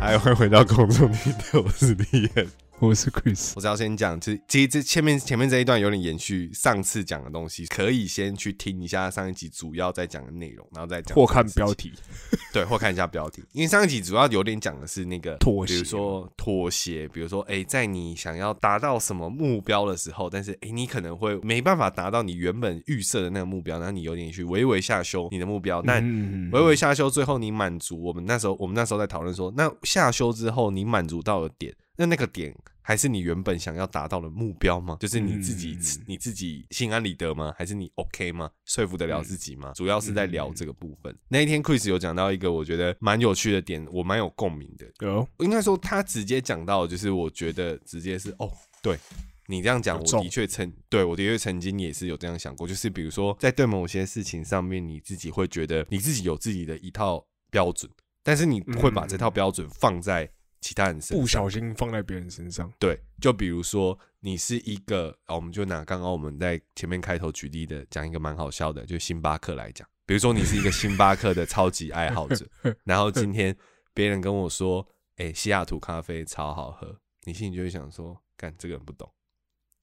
还会回到公众频道，我是李彦。我是 Chris，我是要先讲，其实其实这前面前面这一段有点延续上次讲的东西，可以先去听一下上一集主要在讲的内容，然后再讲或看标题。对，或看一下标题，因为上一集主要有点讲的是那个妥协比如说妥协，比如说哎、在你想要达到什么目标的时候，但是哎、你可能会没办法达到你原本预设的那个目标，然后你有点去微微下修你的目标，但嗯微微下修，最后你满足我们那时候我们那时候在讨论说，那下修之后你满足到的点，那那个点还是你原本想要达到的目标吗？就是你自己、嗯你自己心安理得吗？还是你 OK 吗？说服得了自己吗？主要是在嗯聊这个部分。那一天 Chris 有讲到一个我觉得蛮有趣的点，我蛮有共鸣的。有应该说他直接讲到，就是我觉得直接是哦，对你这样讲，我的确曾对我的确曾经也是有这样想过，就是比如说在对某些事情上面，你自己会觉得你自己有自己的一套标准，但是你会把这套标准放在其他人身上，不小心放在别人身上，对，就比如说你是一个，啊，我们就拿刚刚我们在前面开头举例的，讲一个蛮好笑的，就星巴克来讲，比如说你是一个星巴克的超级爱好者，然后今天别人跟我说，哎、西雅图咖啡超好喝，你心里就会想说，干这个人不懂，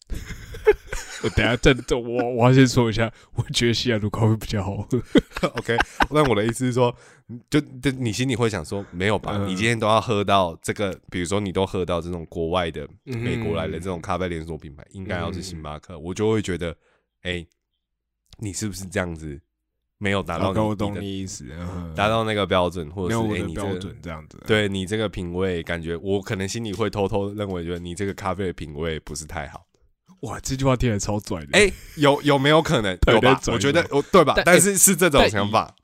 我等下这这我我要先说一下，我觉得西雅图咖啡比较好喝。OK，但我的意思是说，就就你心里会想说，没有吧？嗯你今天都要喝到这个，比如说你都喝到这种国外的、嗯美国来的这种咖啡连锁品牌，应该要是星巴克，我就会觉得，哎、你是不是这样子没有达到你我懂的你意思，嗯达到那个标准，或者哎你这个准这样子。对你这个品味，感觉我可能心里会偷偷认为，觉得你这个咖啡的品味不是太好。哇，这句话听起来超拽的。哎、有有没有可能 有吧？我觉得我对吧？但但是是这种想法，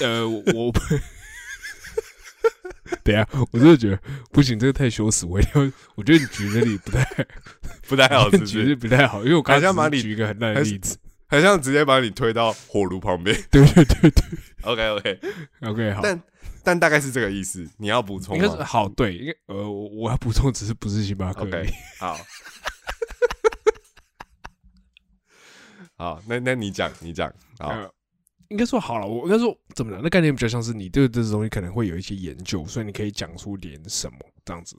呃，我我 等一下，我真的觉得不行，这个太羞耻。我一定要，我觉得你举的例不太不太好，是不举是的？不太好，因为我好像把你举一个很烂的例子。很像直接把你推到火炉旁边。对对对对 OK OK，，OK，好。但但大概是这个意思。你要补充吗应该是好，对，应该呃，我我要补充，只是不是星巴克。？OK，好，好，那那你讲，你讲，应该说好了，我应该说怎么讲？那概念比较像是你对这种东西可能会有一些研究，所以你可以讲出点什么这样子。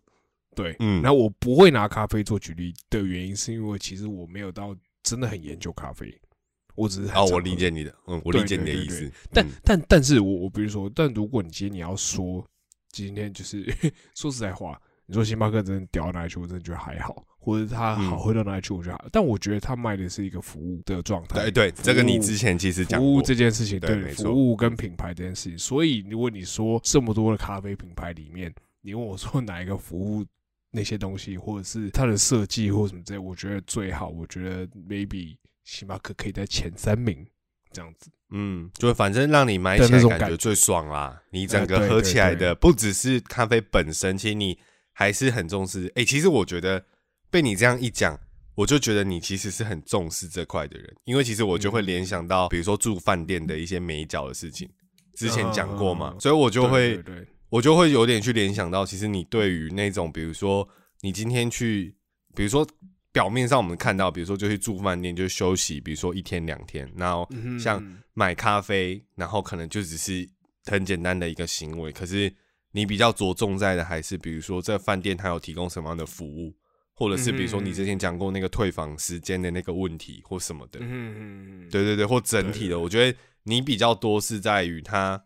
对，嗯然后我不会拿咖啡做举例的原因，是因为其实我没有到真的很研究咖啡，我只是很哦，我理解。你的，嗯，我理解你的意思。但嗯但但是我我比如说，但如果你今天你要说今天就是 说实在话，你说星巴克真的屌到哪里去，我真的觉得还好，或者它好嗯喝到哪里去，我觉得还。但我觉得它卖的是一个服务的状态，对对，这个你之前其实讲服务过，这件事情，对对服务跟品牌这件事情。所以如果你说这么多的咖啡品牌里面，你问我说哪一个服务那些东西，或者是它的设计或什么之类，我觉得最好，我觉得 maybe 星巴克可以在前三名这样子。嗯，就反正让你买起来感觉最爽啦。你整呃个喝起来的不只是咖啡本身，其实你还是很重视。哎，其实我觉得被你这样一讲，我就觉得你其实是很重视这块的人，因为其实我就会嗯。联想到，比如说住饭店的一些美角的事情，之前讲过嘛，嗯所以我就会我就会有点去联想到，其实你对于那种，比如说你今天去，比如说表面上我们看到，比如说就去住饭店就休息，比如说一天两天，然后像嗯。买咖啡，然后可能就只是很简单的一个行为，可是你比较着重在的还是，比如说这饭店它有提供什么样的服务，或者是比如说你之前讲过那个退房时间的那个问题或什么的，对对对，或整体的，我觉得你比较多是在于他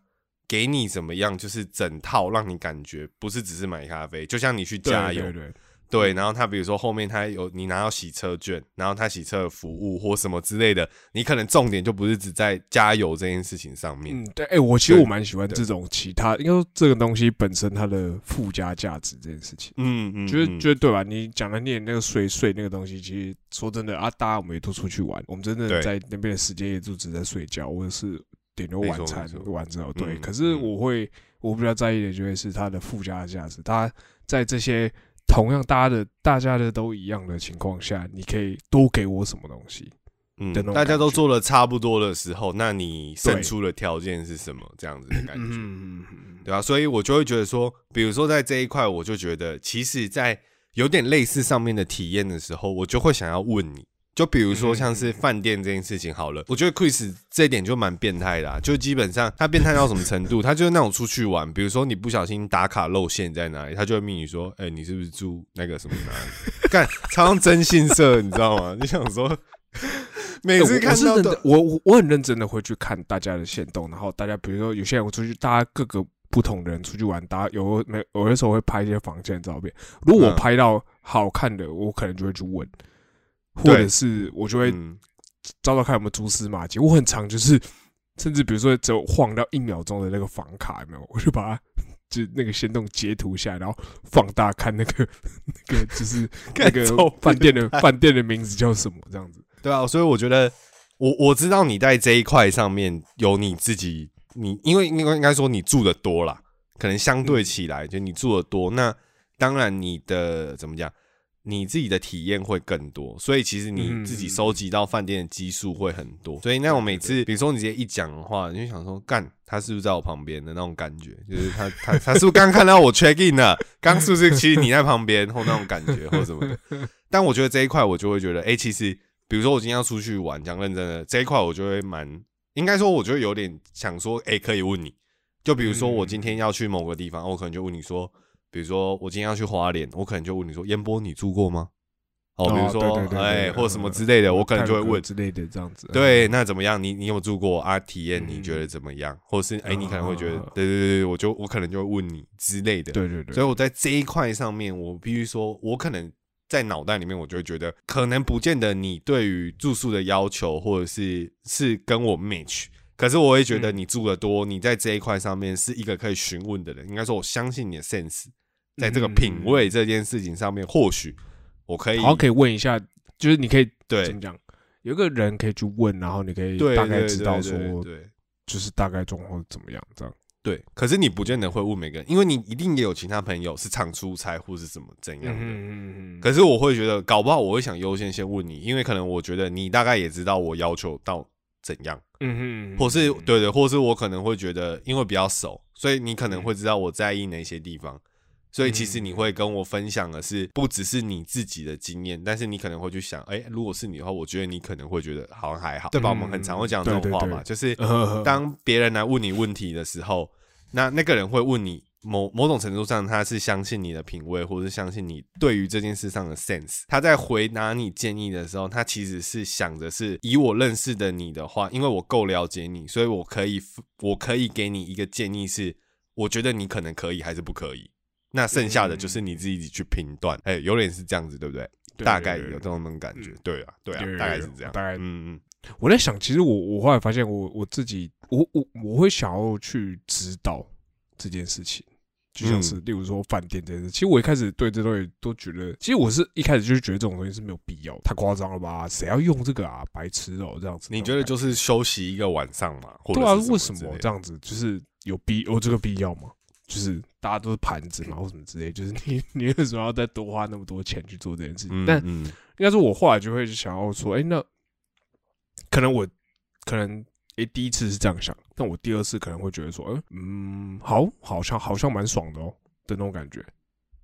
给你怎么样，就是整套让你感觉不是只是买咖啡，就像你去加油，对对对，然后他比如说后面他有你拿到洗车券，然后他洗车的服务或什么之类的，你可能重点就不是只在加油这件事情上面。嗯，对，哎、我其实我蛮喜欢这种其他，应该说这个东西本身它的附加价值这件事情。嗯嗯，觉得嗯觉得对吧？你讲的念那个睡睡那个东西，其实说真的啊，大家我们也都出去玩，我们真的在那边的时间也就只在睡觉，或者是点个晚餐错没错完之后，对。嗯可是嗯我会我比较在意的就会是它的附加价值，它在这些同样大家的大家的都一样的情况下，你可以多给我什么东西？嗯大家都做的差不多的时候，那你胜出的条件是什么？这样子的感觉，对啊，所以我就会觉得说，比如说在这一块，我就觉得，其实，在有点类似上面的体验的时候，我就会想要问你，就比如说像是饭店这件事情好了，我觉得 Chris 这一点就蛮变态的、啊，就基本上他变态到什么程度，他就是那种出去玩，比如说你不小心打卡露馅在哪里，他就会命你说，哎、你是不是住那个什么哪里？干，超像征信社，你知道吗？你想说，每次看到都是认真，我我我很认真的会去看大家的行动，然后大家比如说有些人我出去，大家各个不同的人出去玩，大家有没有的时候会拍一些房间的照片。如果我嗯拍到好看的，我可能就会去问，或者是我就会嗯找找看有没有蛛丝马迹。我很常就是，甚至比如说只有晃到一秒钟的那个房卡，有没有？我就把它 就那个先动截图下来，然后放大看那个 那个就是那个饭店的饭店的名字叫什么这样子。对啊，所以我觉得我我知道你在这一块上面有你自己，你因为应该应该说你住的多啦，可能相对起来就你住的多，那当然你的怎么讲，你自己的体验会更多，所以其实你自己收集到饭店的基数会很多，所以那我每次比如说你直接一讲的话，你就想说干他是不是在我旁边的那种感觉，就是他他他是不是刚看到我 check in 了，刚是不是其实你在旁边或那种感觉或什么的，但我觉得这一块我就会觉得，哎、其实。比如说我今天要出去玩，讲认真的这一块，我就会蛮应该说，我就会有点想说，哎、可以问你，就比如说我今天要去某个地方，我可能就问你说，比如说我今天要去花莲，我可能就问你说，烟波你住过吗？哦，比如说哎、或者什么之类的，我可能就会问，之类的这样子。对，那怎么样？你你有住过啊？体验你嗯觉得怎么样？或者是哎、你可能会觉得啊，对对对对，我就我可能就会问你之类的，对对对，所以我在这一块上面，我必须说，我可能在脑袋里面，我就会觉得，可能不见得你对于住宿的要求，或者是是跟我 match，可是我会觉得嗯你住的多，你在这一块上面是一个可以询问的人。应该说，我相信你的 sense，在这个品味这件事情上面，或许我可以好像可以问一下，就是你可以对怎么讲？有一个人可以去问，然后你可以大概知道说，对就是大概状况怎么样这样。对，可是你不见得会问每个人，因为你一定也有其他朋友是常出差或是怎么怎样的。嗯嗯可是我会觉得，搞不好我会想优先先问你，因为可能我觉得你大概也知道我要求到怎样，嗯哼或是对对，或是我可能会觉得，因为比较熟，所以你可能会知道我在意哪些地方，所以其实你会跟我分享的是不只是你自己的经验，但是你可能会去想，哎、如果是你的话，我觉得你可能会觉得好像还好，对吧？我们很常会讲这种话嘛，就是呃当别人来问你问题的时候，那那个人会问你某某种程度上，他是相信你的品味，或者是相信你对于这件事上的 sense。他在回答你建议的时候，他其实是想着是以我认识的你的话，因为我够了解你，所以我可以我可以给你一个建议是，我觉得你可能可以还是不可以。那剩下的就是你自己去评断，哎、有点是这样子，对不对？对大概有这种那种感觉嗯，对啊，对啊大概是这样，大概嗯嗯我在想，其实我我后来发现我，我自己，我我我会想要去指导这件事情，就像是嗯例如说饭店这件事。其实我一开始对这东西都觉得，其实我是一开始就是觉得这种东西是没有必要，太夸张了吧？谁要用这个啊？白痴哦、这样子。你觉得就是休息一个晚上嘛？对啊？为什么这样子？就是有必有这个必要吗？就是大家都是盘子嘛，或什么之类，就是你 你为什么要再多花那么多钱去做这件事情？但嗯嗯应该是，我后来就会想要说，哎、那可能我可能诶、第一次是这样想，但我第二次可能会觉得说，呃嗯，好，好像好像蛮爽的哦的那种感觉，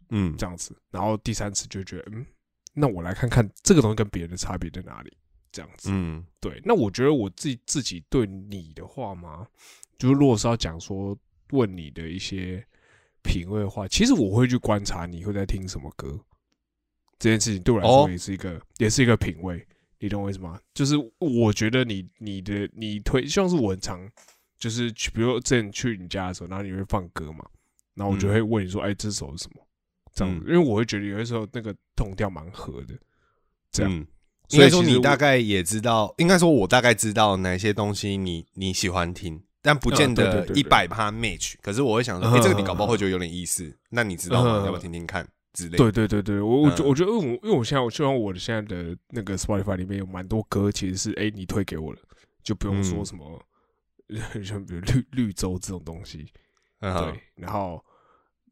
嗯，这样子。然后第三次就觉得，嗯，那我来看看这个东西跟别人的差别在哪里，这样子。嗯对，那我觉得我自己自己对你的话嘛，就是如果是要讲说问你的一些品味的话，其实我会去观察你会在听什么歌，这件事情对我来说哦也是一个、也是一个品味，你懂我意思吗？就是我觉得你你的你推像是我很常就是去，比如说之前去你家的时候，然后你会放歌嘛，然后我就嗯会问你说，哎、这首是什么？这样子，因为我会觉得有的时候那个痛调蛮合的，这样。嗯应该说你所以其实我大概也知道，应该说我大概知道哪些东西你你喜欢听，但不见得一百趴 match。可是我会想说，嗯哎，这个你搞不好会觉得有点意思，那你知道吗？嗯要不要听听看之类的？对对对对，我我我觉得，因为我因为我现在我希望我的现在的那个 Spotify 里面有蛮多歌，其实是哎、你推给我的，就不用说嗯什么，像比如绿绿洲这种东西，嗯对，然后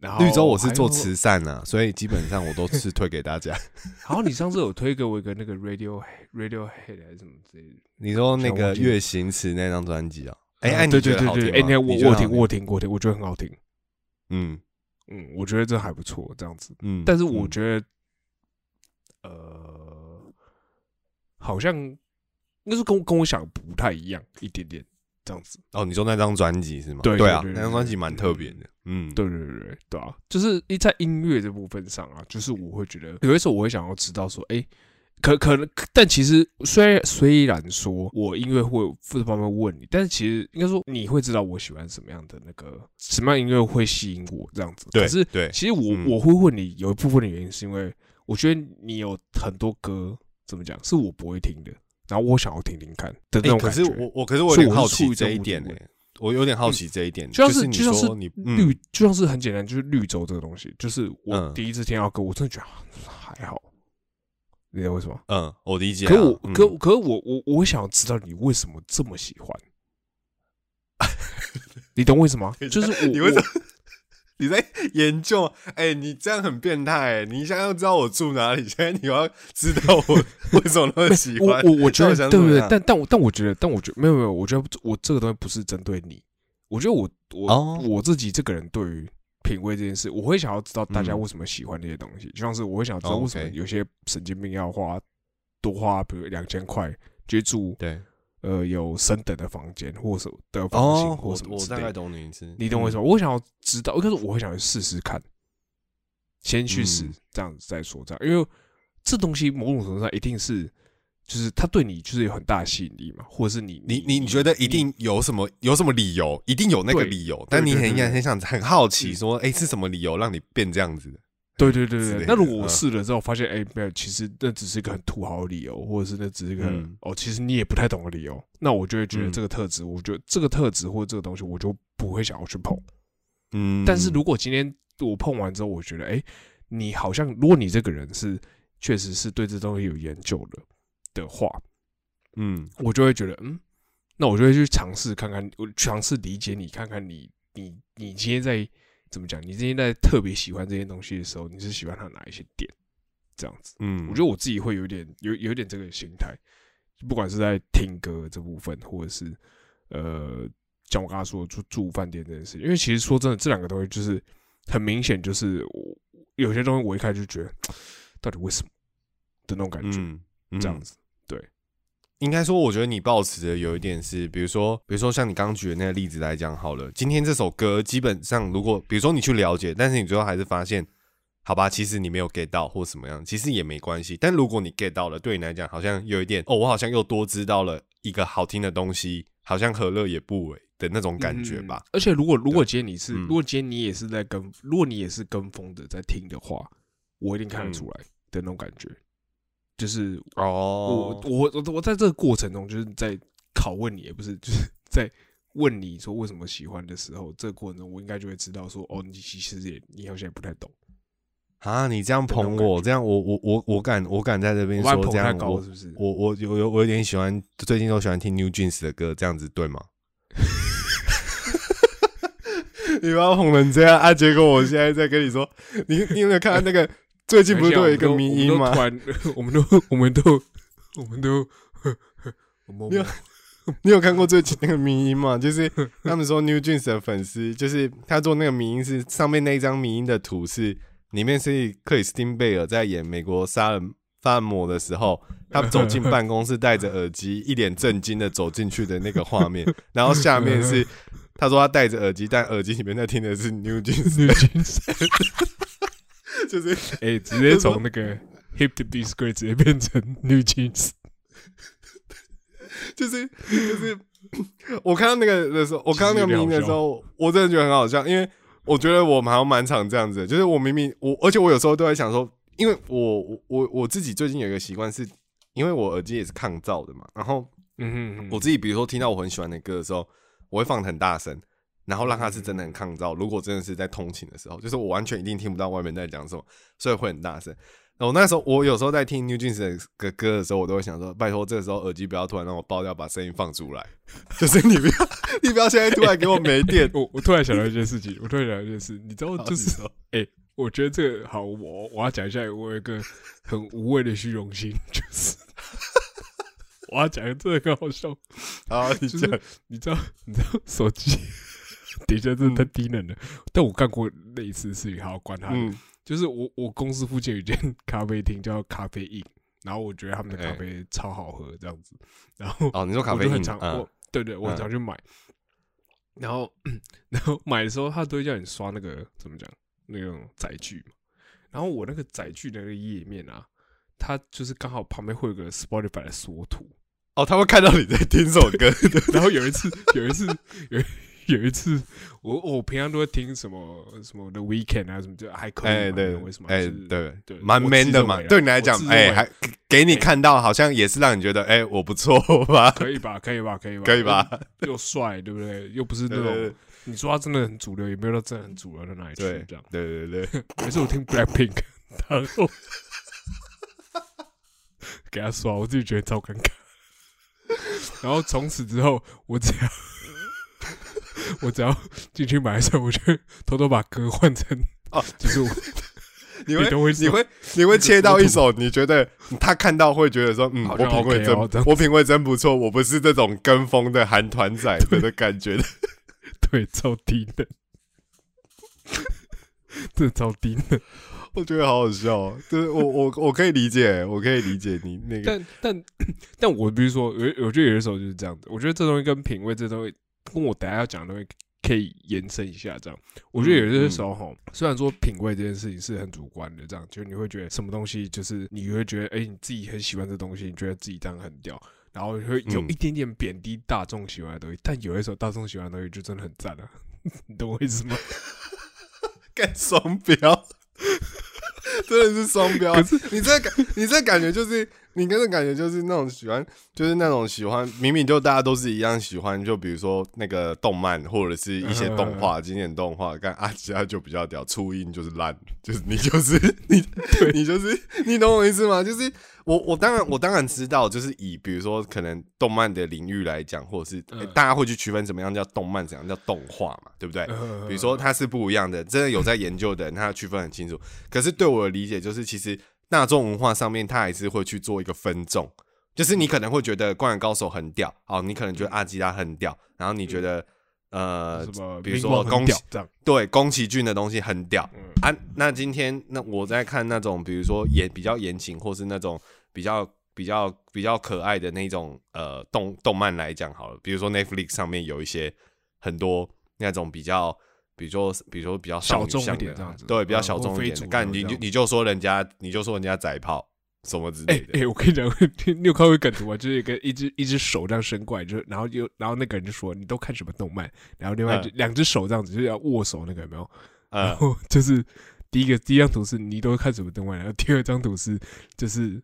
然后绿洲我是做慈善啊，所以基本上我都是推给大家。然后，你上次有推给我一个那个 Radio Radio Head 还是什么之类的？你说那个月行词那张专辑啊？哎、呃哎，对对对对，哎，你看我我听我听我听，我觉得很好听。嗯嗯，我觉得这还不错，这样子。嗯，但是我嗯觉得，呃，好像应该是跟跟我想的不太一样一点点，这样子。哦，你说那张专辑是吗？对对啊，那张专辑蛮特别的。嗯，对对对对对啊，就是一在音乐这部分上啊，就是我会觉得有的时候我会想要知道说，哎、可可能，但其实虽然虽然说我音乐会这方面问你，但是其实应该说你会知道我喜欢什么样的那个什么样音乐会吸引我这样子。对可是对其实我、嗯我会问你有一部分的原因是因为我觉得你有很多歌怎么讲是我不会听的，然后我想要听听看的那种感觉。是我我可是我有点好奇这一点呢、我有点好奇这一点，就像是你就像是说你绿嗯，就像是很简单，就是绿洲这个东西，就是我嗯第一次听到歌，我真的觉得啊还好。你知道为什么？嗯，我理解啊。可我嗯可可我我我想要知道你为什么这么喜欢，你懂为什么？就是我你为什么你在研究？哎、你这样很变态、欸！你现在要知道我住哪里，现在你要知道我 为什么那么喜欢。我我觉那得对不对？但但我但我觉得，但我觉得没有没有，我觉得我这个东西不是针对你，我觉得我我、哦我自己这个人对于品味这件事，我会想要知道大家嗯。为什么喜欢这些东西，就像是我会想知道哦为什么有些神经病要花多花，比如两千块去住对。呃有升等的房间，或者的房型，哦，或我我大概什么之类的。懂你意思。你懂我意思吗？嗯。我想要知道，可是我会想去试试看，先去试嗯，这样子再说，这样，因为这东西某种程度上一定是，就是他对你就是有很大的吸引力嘛，或者是你你你你觉得一定有什么有什么理由？一定有那个理由，但你很对对对很想很好奇，嗯说，哎、是什么理由让你变这样子的？对对对对那如果我嗯试了之后发现，哎，没有，其实那只是一个很土豪的理由，或者是那只是一个嗯哦，其实你也不太懂的理由，那我就会觉得嗯这个特质，我觉得这个特质或者这个东西，我就不会想要去碰。嗯，但是如果今天我碰完之后，我觉得，哎、你好像，如果你这个人是确实是对这东西有研究的的话，嗯我就会觉得，嗯，那我就会去尝试看看，我尝试理解你，看看你，你，你今天在怎么讲？你今天在特别喜欢这些东西的时候，你是喜欢它哪一些点？这样子，嗯，我觉得我自己会有点有有点这个心态，不管是在听歌这部分，或者是呃，像我刚刚说的住住饭店这件事情，因为其实说真的，这两个东西就是很明显，就是我有些东西我一开始就觉得，到底为什么的那种感觉，嗯，嗯这样子。应该说，我觉得你抱持的有一点是，比如说，比如说像你刚刚举的那个例子来讲好了，今天这首歌基本上，如果比如说你去了解，但是你最后还是发现，好吧，其实你没有 get 到或什么样，其实也没关系。但如果你 get 到了，对你来讲好像有一点，哦，我好像又多知道了一个好听的东西，好像何乐也不为的那种感觉吧嗯。而且如果如果今天你是，嗯如果今天你也是在跟，如果你也是跟风的在听的话，我一定看得出来的那种感觉，就是哦我我我我在这个过程中，就是在拷问你，也不是就是 在问你说为什么喜欢的时候，这个过程中我应该就会知道说，哦，你其实也你好像也不太懂，啊，你这样捧我，这样我我我我敢我敢在这边说这样我是不是？我我有有我有点喜欢，最近都喜欢听 New Jeans 的歌，这样子对吗？你把我捧成这样啊！结果我现在在跟你说，你你有没有看到那个最近不是都有一个迷音吗？我们都我们都 我们都你有你有看过最近那个迷音吗？就是他们说 New Jeans 的粉丝，就是他做那个迷音是上面那一张迷音的图是里面是克里斯汀贝尔在演美国杀人犯魔的时候，他走进办公室戴着耳机，一脸震惊的走进去的那个画面，然后下面是 他说他戴着耳机，但耳机里面在听的是 New Jeans，就是哎，直接从那个 Hip to Disc 直接变成 New Jeans，就是就是，我看到那个的时候，我看到那个名的时候，我真的觉得很好笑，因为我觉得我们好像蛮常这样子的，就是我明明我，而且我有时候都在想说，因为我我我我自己最近有一个习惯是，因为我耳机也是抗噪的嘛，然后嗯哼，我自己比如说听到我很喜欢的歌的时候，我会放得很大声。然后让它是真的很抗噪。如果真的是在通勤的时候，就是我完全一定听不到外面在讲什么，所以会很大声。我那时候我有时候在听 New Jeans 的歌歌的时候，我都会想说，拜托这个时候耳机不要突然让我爆掉，把声音放出来，就是你不要你不要现在突然给我没 电。我我突然想到一件事情，我突然想到一件事，你知道就是说哎、我觉得这个好，我我要讲一下，我有一个很无谓的虚荣心，就是我要讲这个很好笑，好，你就是讲，你知道你知道手机，等一下真的太低能了，但我干过类似的事情，还要管他就是我我公司附近有一间 咖啡厅叫咖啡印，然后我觉得他们的咖啡超好喝，这样子，然后哦，你说咖我就很啡因嗯常我对对，我很嗯。常去买。然后，然后买的时候，他都会叫你刷那个怎么讲，那种载具嘛。然后我那个载具的那个页面啊，它就是刚好旁边会有个 Spotify 的缩图。哦，他会看到你在听这首歌，然后有一次，有一次，有 有一次，我我平常都会听什么什么的 Weekend 啊，什么就还可以嘛。哎，对为什么？哎，就是对对蛮 man 的嘛，对你来讲哎，为还给你哎看到，好像也是让你觉得，哎，我不错吧？可以吧？可以吧？可以吧？可以吧？又？帅，对不对？又不是那种你说他真的很主流，也没有到真的很主流的那一去对这样。对对对，每次我听 Blackpink，然后 给他刷，我自己觉得超尴尬。然后从此之后，我只要 我只要进去买的时候，我就偷偷把歌换成哦，就是我 你会你会你会切到一首，你觉得他看到会觉得说，嗯，我品味 OK 真我品味真不错，我不是这种跟风的韩团仔的的感觉的。对超低的，这超低的。我觉得好好笑哦，就是我我我可以理解，我可以理解你那个，但但 但我比如说，我我觉得有的时候就是这样子。我觉得这东西跟品味这东西，跟我等下要讲的东西可以延伸一下。这样，我觉得有些时候哈，虽然说品味这件事情是很主观的，这样就是你会觉得什么东西，就是你会觉得，哎、你自己很喜欢这东西，你觉得自己这样很屌，然后会有嗯一点点贬低大众喜欢的东西。但有的时候大众喜欢的东西就真的很赞啊，你懂我意思吗？干双标，真的是双标。你这感，你这感觉就是，你跟这感觉就是那种喜欢，就是那种喜欢，明明就大家都是一样喜欢，就比如说那个动漫或者是一些动画、经典动画，但阿吉他就比较屌，初音就是烂，就是你就是 你，你就是你懂我意思吗？就是我我当然我当然知道，就是以比如说可能动漫的领域来讲，或者是、大家会去区分怎么样叫动漫，怎样叫动画嘛，对不对？呃比如说它是不一样的，真的有在研究的人，他区分很清楚。可是对我的理解就是，其实大众文化上面，他还是会去做一个分众，就是你可能会觉得《灌篮高手》很屌，哦，你可能觉得阿基拉很屌，然后你觉得呃，什么比如说宫崎对宫崎骏的东西很屌嗯啊。那今天那我在看那种，比如说言比较言情，或是那种比较比较比较可爱的那种呃动动漫来讲好了，比如说 Netflix 上面有一些很多那种比较。比如说，比如说比较小众一点这样子对，比较嗯小众一点干，你你就说人家，你就说人家宅炮什么之哎类的。哎、我跟你讲，你有看过梗图吗？就是一个一只一只手这样伸过来，就然后就然后那个人就说你都看什么动漫？然后另外两只手这样子就是要握手那个有没有？然嗯，后就是第一个第一张图是你都看什么动漫？然后第二张图是就是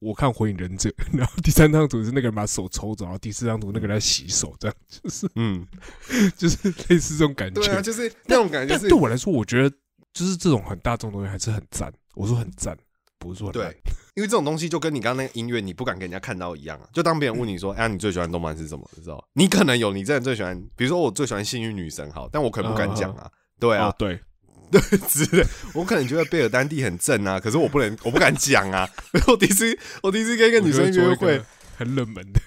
我看火影忍者，然后第三张图是那个人把手抽走，然后第四张图那个人在洗手，这样就是嗯，就是类似这种感觉。对啊，就是那种感觉但就是对我来说，我觉得就是这种很大众的东西还是很赞。我说很赞，不是说很对，因为这种东西就跟你刚刚那个音乐，你不敢给人家看到一样啊。就当别人问你说：“哎、你最喜欢动漫是什么？”的时候，你可能有你真的最喜欢，比如说我最喜欢幸运女神，好，但我可能不敢讲啊。对啊哦，对，之类，我可能觉得贝尔丹蒂很正啊，可是我不能，我不敢讲啊。我第一次，我第一次跟一个女生约会，很冷门的。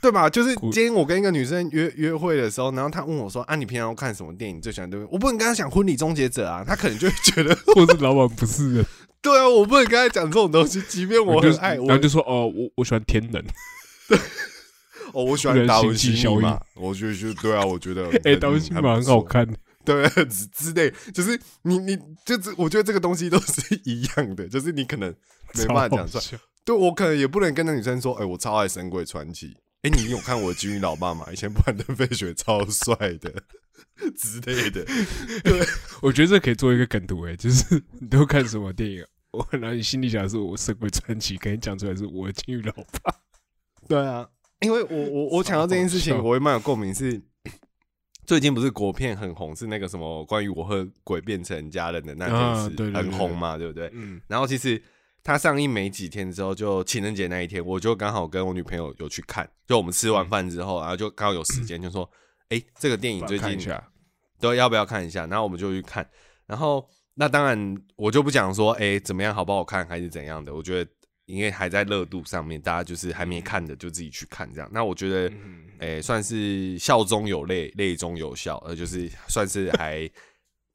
对吧？就是今天我跟一个女生约约会的时候，然后她问我说：“啊，你平常都看什么电影？最喜欢对不对？”我不能跟她讲《婚礼终结者》啊，她可能就会觉得，我是老板不是人，对啊，我不能跟他讲这种东西，即便我很爱我然后就说哦，我我喜欢天能，哦，我喜欢达文西星际效应。密码，我觉得就对啊，我觉得 哎，达文西码很好，看。的，对之之类，就是你你就是我觉得这个东西都是一样的，就是你可能没办法讲出来。对我可能也不能跟那女生说，哎、我超爱《神鬼传奇》，哎，你有看我的《金鱼老爸》吗？以前布兰登·费雪超帅的。之类的。对。我觉得这可以做一个梗图，哎，就是你都看什么电影？我然后你心里想的是我《神鬼传奇》，跟你讲出来是我的金鱼老爸。对啊，因为我我我讲到这件事情，我也蛮有共鸣。是最近不是国片很红，是那个什么关于我和鬼变成家人的那件事，啊对对对很红嘛，对不对？嗯，然后其实它上映没几天之后，就情人节那一天，我就刚好跟我女朋友有去看，就我们吃完饭之后，然后就刚好有时间，就说，哎、这个电影最近对，要不要看一下？然后我们就去看，然后那当然我就不讲说，哎、怎么样好不好看还是怎样的，我觉得因为还在热度上面，大家就是还没看的就自己去看这样。那我觉得，嗯，哎、算是笑中有泪，泪中有笑，呃，就是 算是还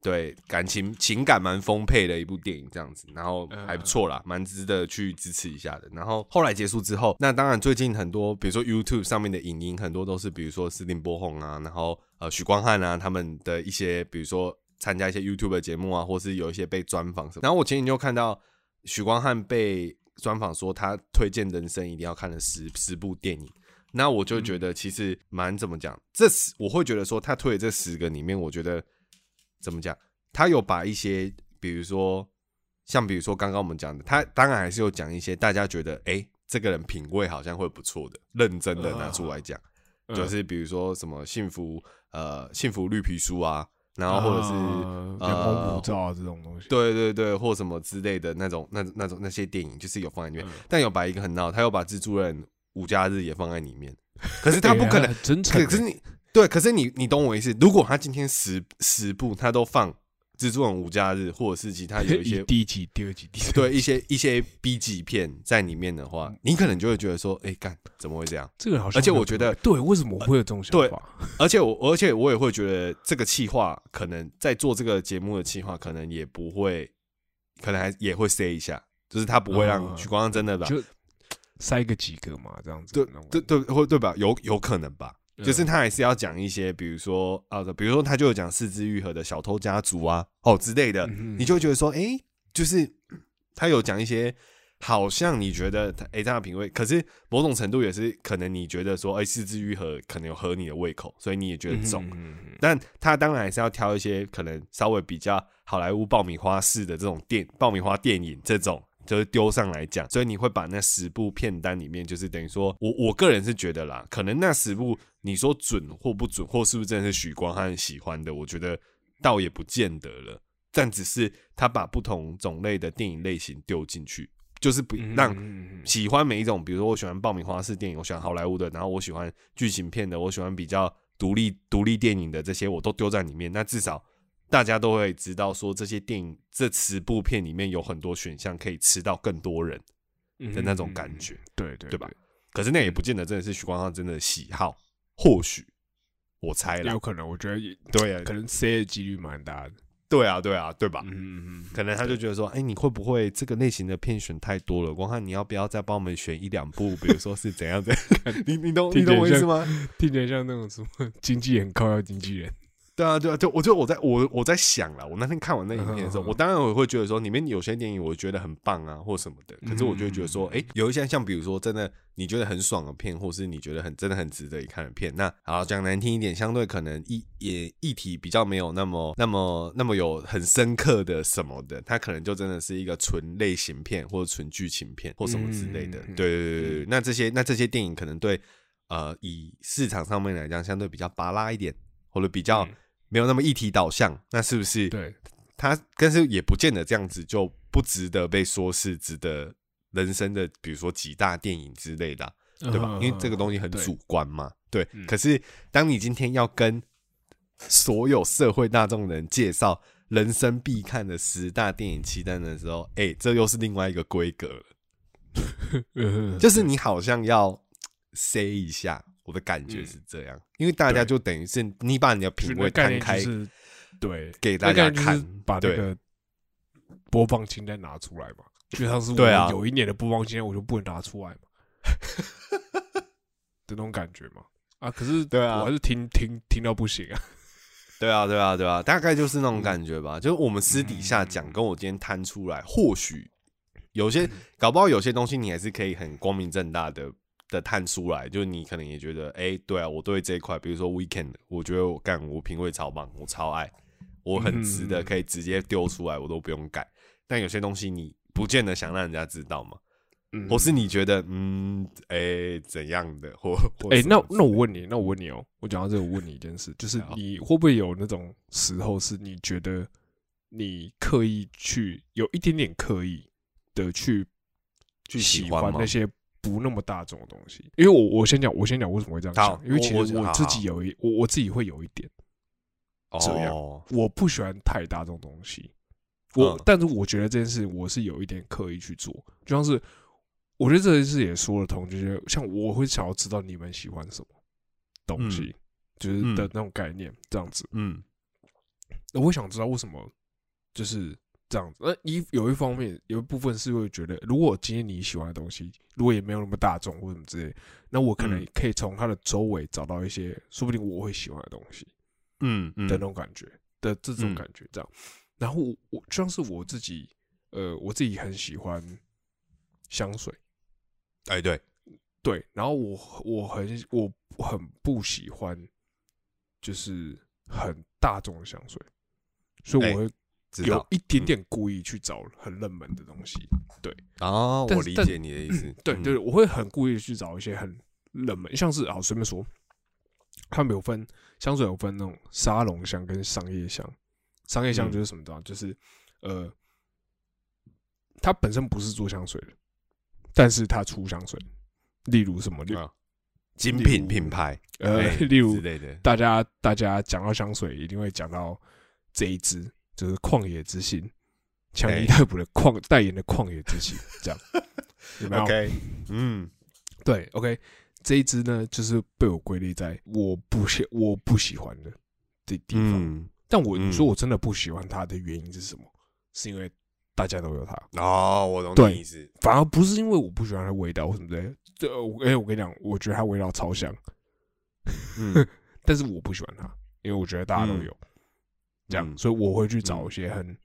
对感情情感蛮丰沛的一部电影这样子，然后还不错啦，蛮值得去支持一下的。然后后来结束之后，那当然最近很多，比如说 YouTube 上面的影音，很多都是比如说斯林波红啊，然后呃许光汉啊他们的一些，比如说参加一些 YouTube 的节目啊，或是有一些被专访什么。然后我前几天就看到许光汉被专访说他推荐人生一定要看的十十部电影。那我就觉得其实蛮怎么讲，这十我会觉得说他推的这十个里面，我觉得怎么讲，他有把一些比如说像比如说刚刚我们讲的，他当然还是有讲一些大家觉得哎、诶这个人品味好像会不错的，认真的拿出来讲，嗯就是比如说什么幸福呃幸福绿皮书啊，然后或者是、呃阳光普照啊这种东西，对对对，或什么之类的那种、那那种那些电影，就是有放在里面，嗯。但有把一个很闹，他又把蜘蛛人五加日也放在里面，可是他不可能可是你对，可是你你懂我意思？如果他今天十十部他都放蜘蛛网无假日，或者是其他有一些 第一集、第二集、第三集，对一些一些 B 级片在里面的话，你可能就会觉得说，哎、干怎么会这样？这个好像，而且我觉得对，为什么我会有这种想对法？而且我而且我也会觉得这个企划可能在做这个节目的企划，可能也不会，可能还也会 say 一下，就是他不会让嗯许光汉真的吧就塞个几个嘛，这样子，对对对，会对吧？有有可能吧，嗯就是他还是要讲一些，比如说啊，比如说他就有讲四肢愈合的小偷家族啊，哦之类的，你就会觉得说，哎、就是他有讲一些，好像你觉得他哎、这样的品味，可是某种程度也是可能你觉得说，哎、四肢愈合可能有合你的胃口，所以你也觉得重。嗯嗯嗯但他当然还是要挑一些可能稍微比较好莱坞爆米花式的这种电爆米花电影这种。就是丢上来讲，所以你会把那十部片单里面，就是等于说，我我个人是觉得啦，可能那十部你说准或不准，或是不是真的是许光汉喜欢的，我觉得倒也不见得了。但只是他把不同种类的电影类型丢进去，就是不嗯让喜欢每一种，比如说我喜欢爆米花式电影，我喜欢好莱坞的，然后我喜欢剧情片的，我喜欢比较独立独立电影的这些，我都丢在里面。那至少大家都会知道说，这些电影这十部片里面有很多选项可以吃到更多人嗯的那种感觉。嗯对对对吧？可是那也不见得真的是许光汉真的喜好，或许我猜了有，可能，我觉得也对啊，可能 C 的几率蛮大的。对啊，对啊，对吧？嗯嗯嗯，可能他就觉得说，哎、你会不会这个类型的片选太多了？光汉，你要不要再帮我们选一两部？比如说是怎样的？你你懂你懂我意思吗？听起来像那种什么 经纪人靠要经纪人。对啊，对啊，就我就我在我我在想了，我那天看完那影片的时候，我当然我会觉得说，里面有些电影我觉得很棒啊，或什么的。可是我就会觉得说，嗯哎、有一些像比如说真的你觉得很爽的片，或是你觉得很真的很值得一看的片，那好讲难听一点，相对可能议也议题比较没有那么那么那么有很深刻的什么的，它可能就真的是一个纯类型片或者纯剧情片或什么之类的。对对对，那这些那这些电影可能对呃以市场上面来讲，相对比较拔拉一点，或者比较。嗯没有那么议题导向，那是不是对，他？但是也不见得这样子就不值得被说是值得人生的，比如说几大电影之类的啊、对吧？因为这个东西很主观嘛，对。嗯可是当你今天要跟所有社会大众人介绍人生必看的十大电影清单的时候，哎、这又是另外一个规格了，嗯 就是你好像要 say 一下。我的感觉是这样，因为大家就等于是你把你的品味摊开就是对给大家看，把那个播放清单拿出来嘛。就像是我有一年的播放清单，我就不能拿出来嘛的那种感觉嘛。啊，可是对啊我还是听听听到不行啊。对啊，对啊，对啊，大概就是那种感觉吧。就是我们私底下讲，嗯跟我今天摊出来，或许有些嗯搞不好有些东西你还是可以很光明正大的的探出来。就是你可能也觉得，哎、对啊，我对这一块，比如说 Weekend，我觉得我干我品味超棒，我超爱，我很值得嗯可以直接丢出来，我都不用改。但有些东西你不见得想让人家知道嘛，嗯或是你觉得，嗯，哎、怎样的，或或哎、那那我问你，那我问你哦，我讲到这个，我问你一件事，就是你会不会有那种时候，是你觉得你刻意去有一点点刻意的去去喜喜欢吗那些不那么大众的东西。因为我我先讲，我先讲为什么会这样好想，因为其实我自己有一我我自己会有一点，这样。哦，我不喜欢太大众东西。我、嗯。但是我觉得这件事我是有一点刻意去做，就像是我觉得这件事也说得通，就是像我会想要知道你们喜欢什么东西，就是嗯。的那种概念，这样子。嗯。我会想知道为什么就是这样子。那一有一方面有一部分是会觉得，如果今天你喜欢的东西，如果也没有那么大众或什么之类，那我可能嗯可以从它的周围找到一些说不定我会喜欢的东西嗯嗯的那种感觉的这种嗯感觉，这样。然后我我就像是我自己，呃，我自己很喜欢香水，哎对，对，然后我我很我很不喜欢就是很大众的香水，所以哎我会有一点点故意去找很冷门的东西。哦，但是但我理解你的意思，对，嗯。对，我会很故意去找一些很冷门，像是啊，随便说，他们有分香水有分那种沙龙香跟商业香，商业香嗯。就是什么的、就是呃，它本身不是做香水的，但是它出香水，例如什么，例啊。精品品牌呃，哎 例如之类的，大家大家讲到香水，一定会讲到这一支，就是旷野之心，强尼哎戴普的旷代言的旷野之心，这样 有没有 OK，嗯对，OK，这一支呢，就是被我归类在我不喜我不喜欢的的地方。嗯，但我你说嗯我真的不喜欢它的原因是什么？是因为大家都有它，哦，我懂对你意思，反而不是因为我不喜欢它的味道或什么之类的。这我哎，我跟你讲，我觉得它味道超香，嗯 但是我不喜欢它，因为我觉得大家都嗯有。这样，嗯。所以我会去找一些很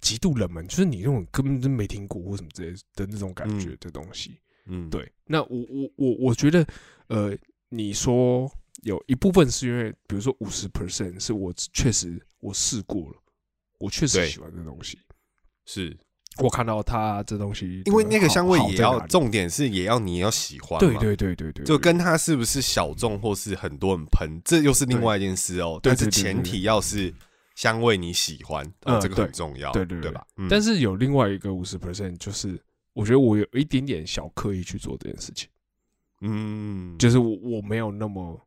极度冷门，就是你那种根本就没听过或什么之类的那种感觉嗯。的东西。嗯，对，那我我我我觉得，呃，你说有一部分是因为，比如说五十 percent 是我确实我试过了，我确实喜欢这东西，是我看到它这东西，因为那个香味也要重点是也要你要喜欢，对，对对对对，就跟它是不是小众或是很多人喷，这又是另外一件事哦。对但是前提要是香味你喜欢，哦，嗯这个很重要，对对对对吧？嗯但是有另外一个五十 percent，就是我觉得我有一点点小刻意去做这件事情，嗯，就是我我没有那么，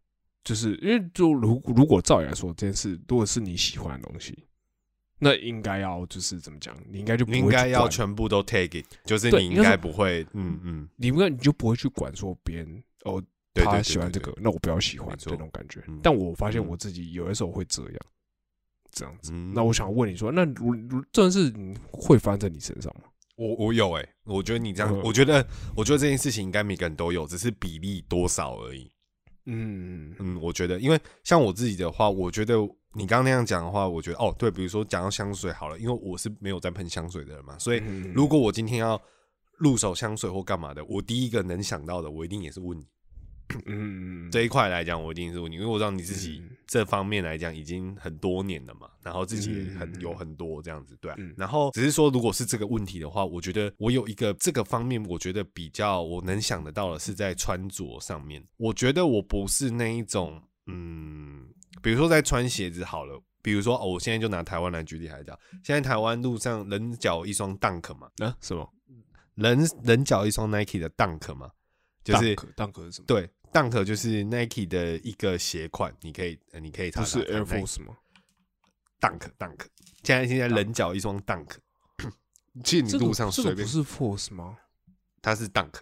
就是因为就如如果照理来说，这件事如果是你喜欢的东西，那应该要就是怎么讲，你应该就不应该要全部都 take it，就是你应该不会，嗯嗯，你应该你就不会去管说别人哦，他喜欢这对个，那我不要喜欢这种感觉嗯。但我发现嗯我自己有的时候会这样，这样子。嗯那我想问你说，那如如这件事你会发生在你身上吗？我我有哎、我觉得你这样，嗯我觉得我觉得这件事情应该每个人都有，只是比例多少而已。嗯嗯，我觉得，因为像我自己的话，我觉得你刚刚那样讲的话，我觉得哦，对，比如说讲到香水好了，因为我是没有在喷香水的人嘛，所以嗯如果我今天要入手香水或干嘛的，我第一个能想到的，我一定也是问你嗯这一块来讲，我一定是问你，因为我知道你自己嗯。这方面来讲已经很多年了嘛，然后自己也很嗯有很多这样子，对、然后只是说，如果是这个问题的话，我觉得我有一个这个方面，我觉得比较我能想得到的是在穿着上面，我觉得我不是那一种，嗯，比如说在穿鞋子好了。比如说，哦，我现在就拿台湾来举例来讲，现在台湾路上人脚一双 Dunk 嘛，啊什么？人人脚一双 Nike 的 Dunk 嘛，就是当可是什么？对，Dunk 就是 Nike 的一个鞋款，你可以呃你可以查不是 Air Force 吗？Dunk Dunk，现在现在人脚一双 Dunk，去你这路上随便这个不，是 Force 吗？它是 Dunk。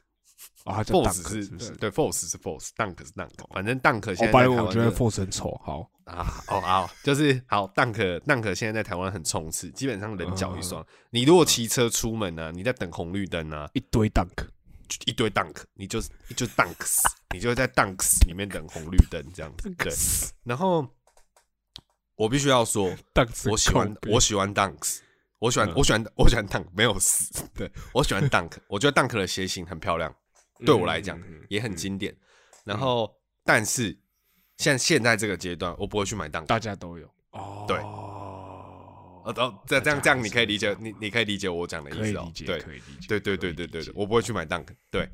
啊，Force 是是不是？对，Force 是 Force，Dunk 是 Dunk，反正 Dunk 现在在台湾我觉得 Force 很丑。好，啊，哦啊，就是好，Dunk Dunk 现在在台湾很冲刺，基本上人脚一嗯双。你如果骑车出门呢，你在等红绿灯呢，一堆 Dunk，一堆 Dunk，你就是就 Dunks，你就会在 Dunks 里面等红绿灯这样子。对，然后我必须要说我喜欢我喜欢 Dunks，我喜欢嗯我喜欢我喜欢 Dunk，没有死。对我喜欢 Dunk，我觉得 Dunk 的鞋型很漂亮，对我来讲嗯也很经典。然后，但是像现在这个阶段，我不会去买 Dunk。大家都有。哦，对呃，哦，这这样这样，你可以理解，你你可以理解我讲的意思哦可以理。解，对，可以理解，对对对对对对，我不会去买 Dunk。对，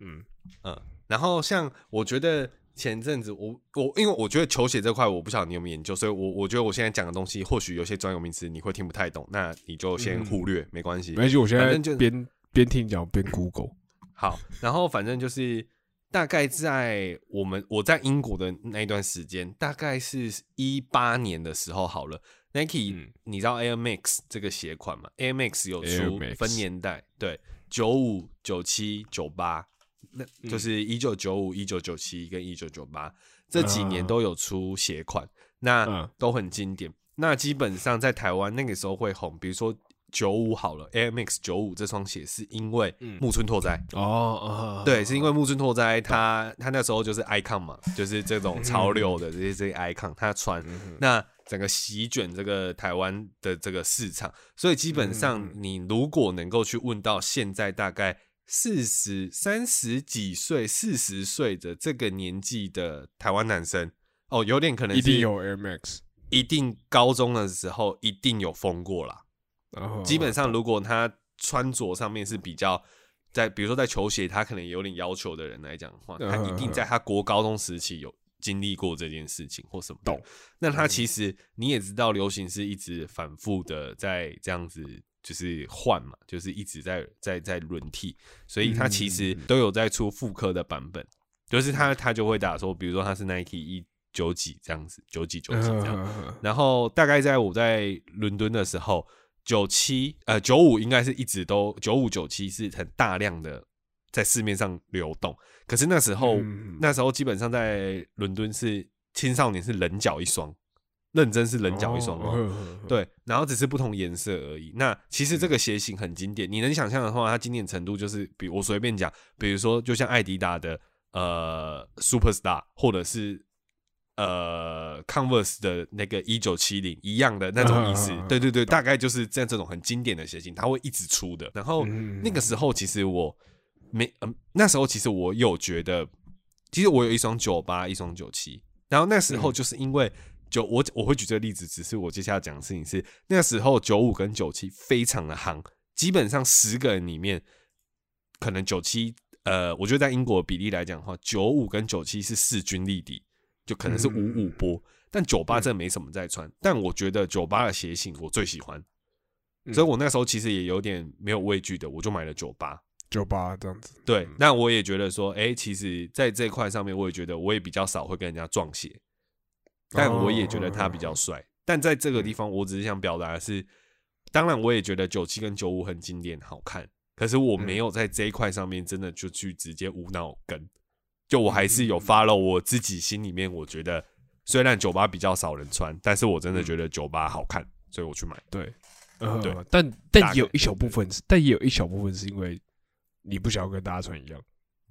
嗯嗯，然后像我觉得前阵子我我因为我觉得球鞋这块我不晓得你有没有研究，所以我我觉得我现在讲的东西或许有些专有名词你会听不太懂，那你就先嗯忽略，没关系没。关系，我现在就边边听你讲边 Google。好，然后反正就是大概在我们我在英国的那一段时间，大概是一八年的时候好了。Nike，、嗯你知道 Air Max 这个鞋款吗？Air Max 有出分年代，对，九五、九七、九八，那就是一九九五、一九九七跟一九九八这几年啊都有出鞋款，那嗯都很经典。那基本上在台湾那个时候会红，比如说九五好了，Air Max 九五这双鞋是因为木村拓哉。哦，啊对，是因为木村拓哉他他那时候就是 icon 嘛，就是这种潮流的这些这些 icon，他穿，那整个席卷这个台湾的这个市场，所以基本上你如果能够去问到现在大概四十三十几岁、四十岁的这个年纪的台湾男生，哦，有点可能一定有 Air Max，一定高中的时候一定有疯过啦。基本上，如果他穿着上面是比较在，比如说在球鞋，他可能有点要求的人来讲的话，他一定在他国高中时期有经历过这件事情或什么的懂。那他其实你也知道，流行是一直反复的在这样子。就是换嘛，就是一直在在在轮替，所以他其实都有在出复刻的版本，就是他他就会打说，比如说他是 Nike 一九几这样子，九几九几这样，样，然后大概在我在伦敦的时候，九七呃九五应该是一直都九五九七是很大量的在市面上流动，可是那时候、嗯那时候基本上在伦敦是青少年是棱角一双，认真是棱角一双哦。哦，对，然后只是不同颜色而已。那其实这个鞋型很经典，你能想象的话，它经典程度就是，比我随便讲，比如说就像艾迪达的呃 Superstar，或者是呃 Converse 的那个一九七零一样的那种意思。啊对对对，大概就是这样这种很经典的鞋型，它会一直出的。然后嗯那个时候其实我没，嗯、那时候其实我有觉得，其实我有一双九八，一双九七，然后那时候就是因为。九我我会举这个例子，只是我接下来讲的事情是那时候九五跟九七非常的夯，基本上十个人里面，可能九七呃，我觉得在英国的比例来讲的话，九五跟九七是势均力敌，就可能是五五波。但九八真的没什么在穿，但我觉得九八的鞋型我最喜欢，嗯。所以我那时候其实也有点没有畏惧的，我就买了九八。九八这样子，对，那我也觉得说，哎、其实在这一块上面，我也觉得我也比较少会跟人家撞鞋，但我也觉得他比较帅。但在这个地方，我只是想表达的是，当然我也觉得九七跟九五很经典好看，可是我没有在这一块上面真的就去直接无脑跟，就我还是有 follow 我自己心里面，我觉得虽然酒吧比较少人穿，但是我真的觉得酒吧好看，所以我去买。对，呃对，但但也有一小部分是，但也有一小部分是因为你不想要跟大家穿一样，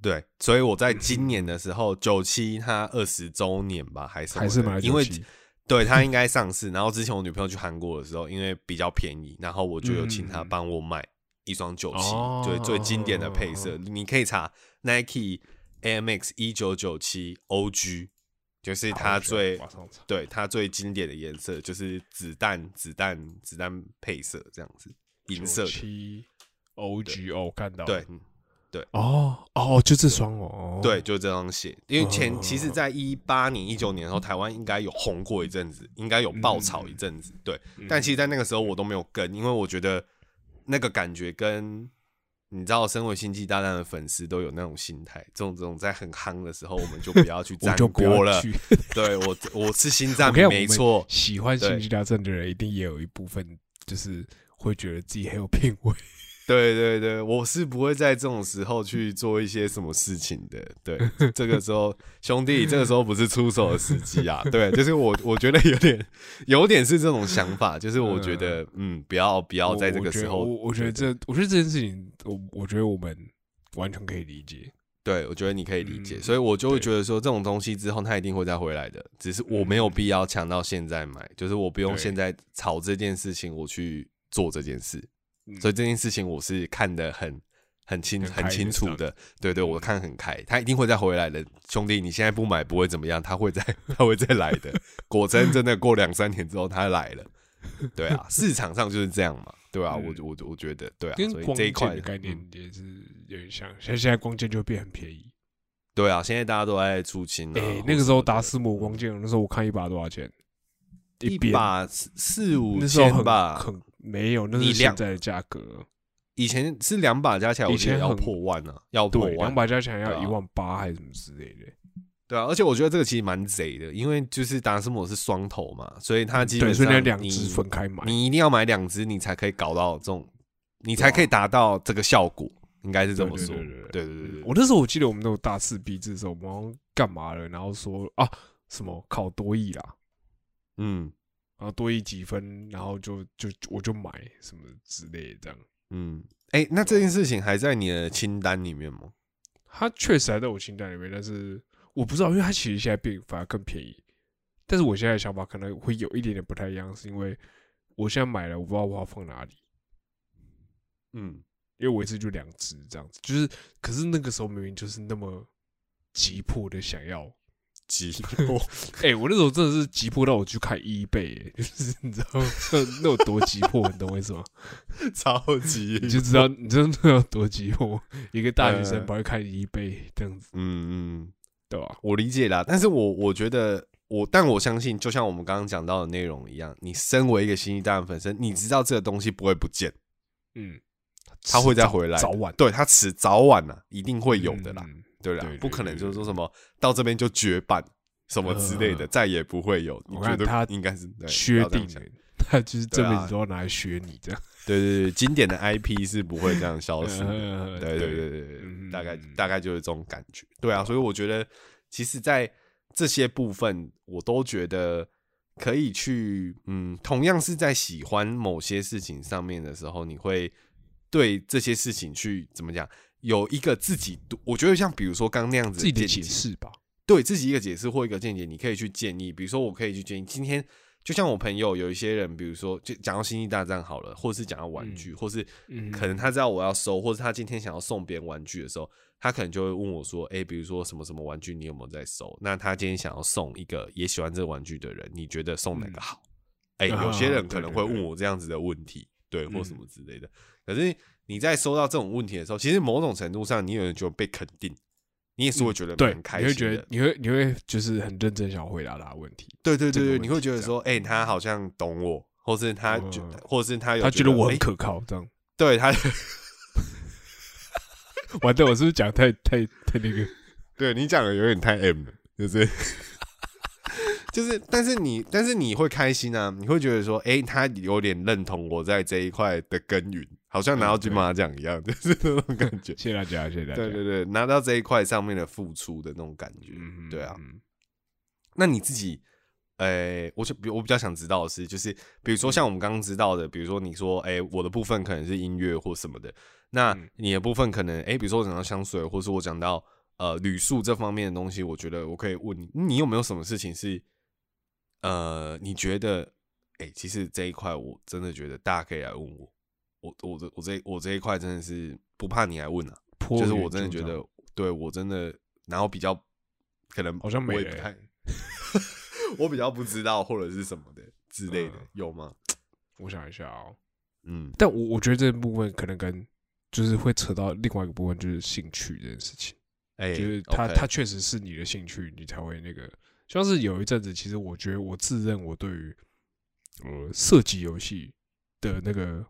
对，所以我在今年的时候，九七它二十周年吧，还是还是买因为97对它应该上市。然后之前我女朋友去韩国的时候，因为比较便宜，然后我就有请她嗯。帮我买一双九七、哦最最经典的配色。你可以查 Nike Air Max 一九九七 OG，就是它最对它最经典的颜色，就是子弹子弹子弹配色这样子，银色的。七 OGO 看到对对，哦哦，就这双哦，对，就这双鞋，因为前哦其实，在一八年、一九年的时候，台湾应该有红过一阵子，应该有爆炒一阵子，对。嗯。但其实，在那个时候我都没有跟，因为我觉得那个感觉跟你知道，身为星际大战的粉丝都有那种心态，这种这种在很夯的时候，我们就不要去 我沾锅了。去对我，我是星战我跟你讲没错，喜欢星际大战的人，一定也有一部分就是会觉得自己很有品味。对对对，我是不会在这种时候去做一些什么事情的。对，这个时候 兄弟，这个时候不是出手的时机啊。对，就是我我觉得有点有点是这种想法，就是我觉得嗯，不要不要在这个时候，我我我觉得这，我觉得这件事情，我我觉得我们完全可以理解。对我觉得你可以理解，嗯所以我就会觉得说这种东西之后它一定会再回来的，只是我没有必要抢到现在买，就是我不用现在炒这件事情，我去做这件事。嗯。所以这件事情我是看得很很清很清楚的，对对，我嗯。看很开，他一定会再回来的，兄弟，你现在不买不会怎么样，他会再 他会再来的，果真真的过两三年之后他来了，对啊，市场上就是这样嘛，对啊，我嗯我我觉得对啊，所以这一块的概念嗯也是有点像，像现在光剑就变很便宜。对啊，现在大家都在出清啊，哎，或那个时候达斯摩光剑，那时候我看一把多少钱？一把四四五千吧，很没有，那是现在的价格。以前是两把加起来，以前要破万呢、啊，要破万，两。把加起来要一万八还是什么之类的。对啊，而且我觉得这个其实蛮贼的，因为就是达斯摩是双头嘛，所以它基，本上你两只分开买。你一定要买两只，你才可以搞到这种，你才可以达到这个效果，应该是这么说。对对对我那时候我记得我们那种大四毕制的时候，我们干嘛了？然后说啊什么考多艺啦，嗯然后多一几分，然后就就我就买什么之类的这样。嗯，哎、那这件事情还在你的清单里面吗？它确实还在我清单里面，但是我不知道，因为它其实现在变反而更便宜。但是我现在的想法可能会有一点点不太一样，是因为我现在买了，我不知道我要放哪里，嗯，因为我一次就两只这样子，就是可是那个时候明明就是那么急迫的想要，急迫 哎、我那时候真的是急迫到我去看 eBay，、欸、就是你知道那 那有多急迫，你懂我意思吗？超级，你就知道 你真的有多急迫，一个大学生呃跑去看 eBay 这样子，嗯嗯，对吧？我理解啦，但是我我觉得我，但我相信，就像我们刚刚讲到的内容一样，你身为一个星际大战粉丝，你知道这个东西不会不见，嗯，他会再回来的，早晚对它迟早晚呢、一定会有的啦，嗯对啦不可能就是说什么到这边就绝版什么之类的，呃再也不会有，你觉得我看它应该是对薛不要这样想定的，他就是这辈子都要拿来学你这样。对对对，经典的 IP 是不会这样消失对对对对对，嗯大概大概就是这种感觉。对啊，所以我觉得，其实，在这些部分，我都觉得可以去，嗯，同样是在喜欢某些事情上面的时候，你会对这些事情去怎么讲，有一个自己，我觉得像比如说刚那样子自己的解解释吧。对自己一个解释或一个见解，你可以去建议。比如说，我可以去建议，今天就像我朋友有一些人，比如说，就讲到星际大战好了，或者是讲到玩具，或是嗯可能他知道我要收，或是他今天想要送别人玩具的时候，他可能就会问我说：“哎、比如说什么什么玩具，你有没有在收？”那他今天想要送一个也喜欢这个玩具的人，你觉得送哪个好？哎、啊有些人可能会问我这样子的问题，对，或嗯什么之类的。可是你在收到这种问题的时候，其实某种程度上，你有人觉得被肯定，你也是会觉得嗯对你会。觉得你会你会就是很认真想回答他的问题，对对对对，你会觉得说，哎、他好像懂我，或是他觉，嗯或是他有他觉得我哎很可靠，这样。对他，完蛋，我是不是讲太太太那个？对你讲的有点太 M 了，就是就是，但是你但是你会开心啊，你会觉得说，哎、他有点认同我在这一块的耕耘，好像拿到金马奖一样，就是那种感觉。谢谢大家，谢谢大家。对对对，拿到这一块上面的付出的那种感觉，嗯，对啊。嗯那你自己，呃，我就比我比较想知道的是，就是比如说像我们刚刚知道的，比如说你说，哎、我的部分可能是音乐或什么的，那嗯你的部分可能，哎、比如说我讲到香水，或是我讲到呃旅宿这方面的东西，我觉得我可以问你，你有没有什么事情是，呃，你觉得，哎、其实这一块我真的觉得大家可以来问我，我我这我这我这一块真的是不怕你来问啊，就是我真的觉得对我真的，然后比较可能好像没了欸我也不太，我比较不知道或者是什么的之类的，嗯有吗？我想一下哦。嗯但我我觉得这部分可能跟就是会扯到另外一个部分，就是兴趣这件事情。哎、就是它 OK 它确实是你的兴趣，你才会那个。像是有一阵子，其实我觉得我自认我对于呃射击游戏的那个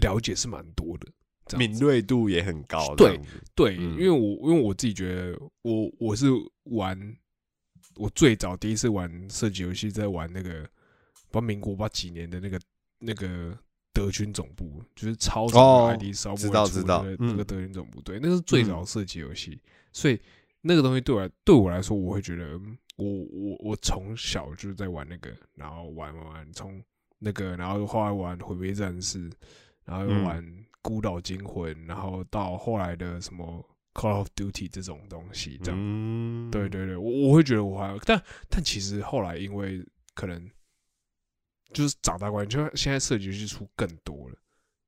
了解是蛮多的，敏锐度也很高，对对，嗯。因为我因为我自己觉得我我是玩我最早第一次玩射击游戏，在玩那个不民国八几年的那个那个德军总部，就是超长哦的 ID 烧知道知道那个嗯。那个德军总部，对，那是最早的射击游戏，所以那个东西对我来对我来说，我会觉得嗯我我我从小就是在玩那个，然后玩玩玩，从那个，然后后来玩毁灭战士，然后又嗯玩孤岛惊魂，然后到后来的什么 Call of Duty 这种东西，这样。嗯，对对对，我我会觉得我还，但但其实后来因为可能就是长大关系，就现在射击游戏出更多了，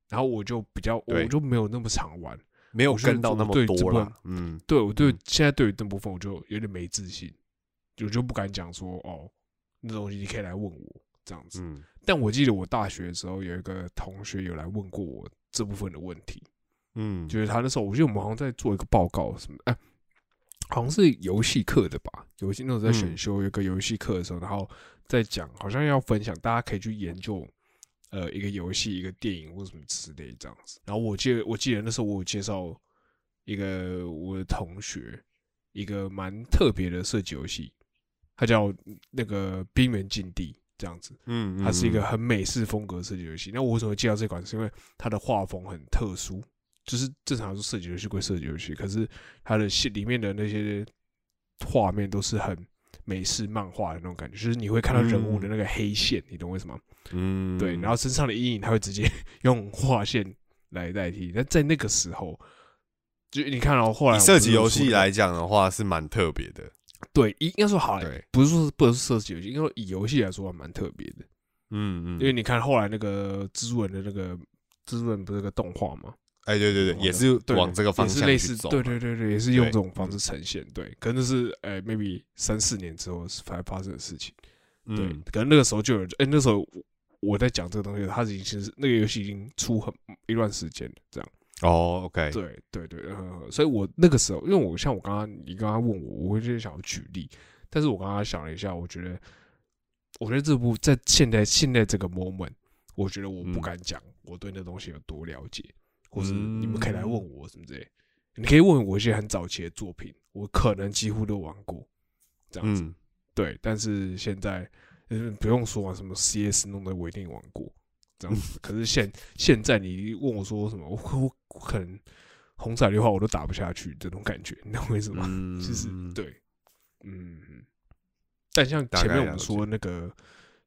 然后我就比较我就没有那么常玩。没有跟到那么多了。嗯，对我对嗯现在对于这部分我就有点没自信，我就不敢讲说哦，那东西你可以来问我这样子。嗯但我记得我大学的时候有一个同学有来问过我这部分的问题，嗯，就是他那时候，我记得我们好像在做一个报告什么的，哎、好像是游戏课的吧？游戏那时候在选嗯修有一个游戏课的时候，然后在讲，好像要分享，大家可以去研究，呃一个游戏、一个电影或什么之类这样子。然后我记得我记得那时候我有介绍一个我的同学一个蛮特别的设计游戏，它叫那个《冰原禁地》这样子。嗯，它是一个嗯很美式风格设计游戏。那我为什么会介绍这款？是因为它的画风很特殊，就是正常来说设计游戏归设计游戏，可是它的戏里面的那些画面都是很美式漫画的那种感觉，就是你会看到人物的那个黑线，你懂为什么吗？嗯，对，然后身上的阴影，它会直接用画线来代替。但在那个时候，就你看到、后来以我射击游戏来讲的话是蛮特别的。对，应该说好了对，不是说不是设计游戏，应该说以游戏来说还蛮特别的。嗯嗯，因为你看后来那个蜘蛛人的那个蜘蛛人不是个动画吗？哎，对对对，也是对往这个方也是类似，走。对对对对，也是用这种方式呈现。对，可能是哎，maybe 三四年之后才发生的事情。对嗯，可能那个时候就有人，哎，那时候我我在讲这个东西，他已经是那个游戏已经出很一段时间了，这样。哦，OK，对对对，呃，所以我那个时候，因为我像我刚刚你刚刚问我，我会就想要举例，但是我刚刚想了一下，我觉得，我觉得这部在现在现在这个 moment，我觉得我不嗯。敢讲我对那东西有多了解，或是你们可以来问嗯。我什么之类，你可以问我一些很早期的作品，我可能几乎都玩过，这样子，嗯，对，但是现在嗯不用说啊，什么 CS 弄的我一定玩过，这样子。可是现现在你问我说什么，我可能红彩绿化我都打不下去这种感觉，你懂我意思吗？嗯，其实对，嗯，但像前面我们说那个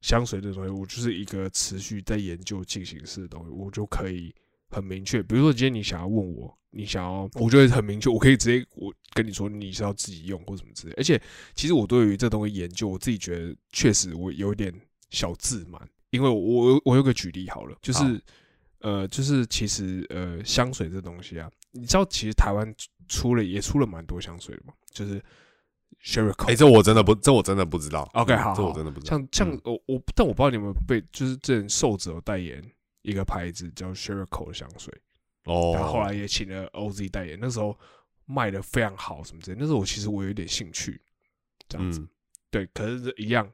香水这东西，我就是一个持续在研究进行式的东西，我就可以很明确。比如说今天你想要问我，你想要，我就会很明确，我可以直接我跟你说你是要自己用或什么之类。而且其实我对于这东西研究，我自己觉得确实我有点小自满，因为我我我有个举例好了，就是呃，就是其实呃香水这东西啊，你知道其实台湾出了也出了蛮多香水的嘛，就是 Sherry 哎，这我真的不，这我真的不知道。OK，嗯好好这我真的不知道。像像嗯我我，但我不知道你们被，就是之前瘦子有代言一个牌子叫 Sherco 的香水，哦，然后后来也请了 OZ 代言，那时候卖的非常好，什么之类。那时候我其实我有点兴趣，这样子，嗯对。可是这一样，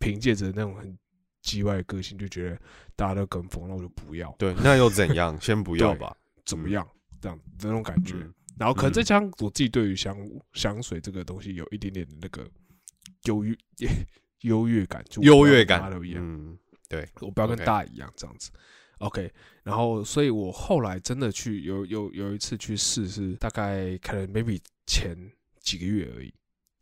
凭借着那种很叽歪的个性，就觉得大家都跟风，那我就不要，对，那又怎样？先不要吧。嗯怎么样？这样这种感觉。嗯然后可能再嗯加上我自己对于香香水这个东西有一点点的那个优越 优越感，就优越感都一样。嗯，对，我不要跟大家一样这样子。OK，然后所以我后来真的去有有有一次去试，是大概可能 maybe 前几个月而已，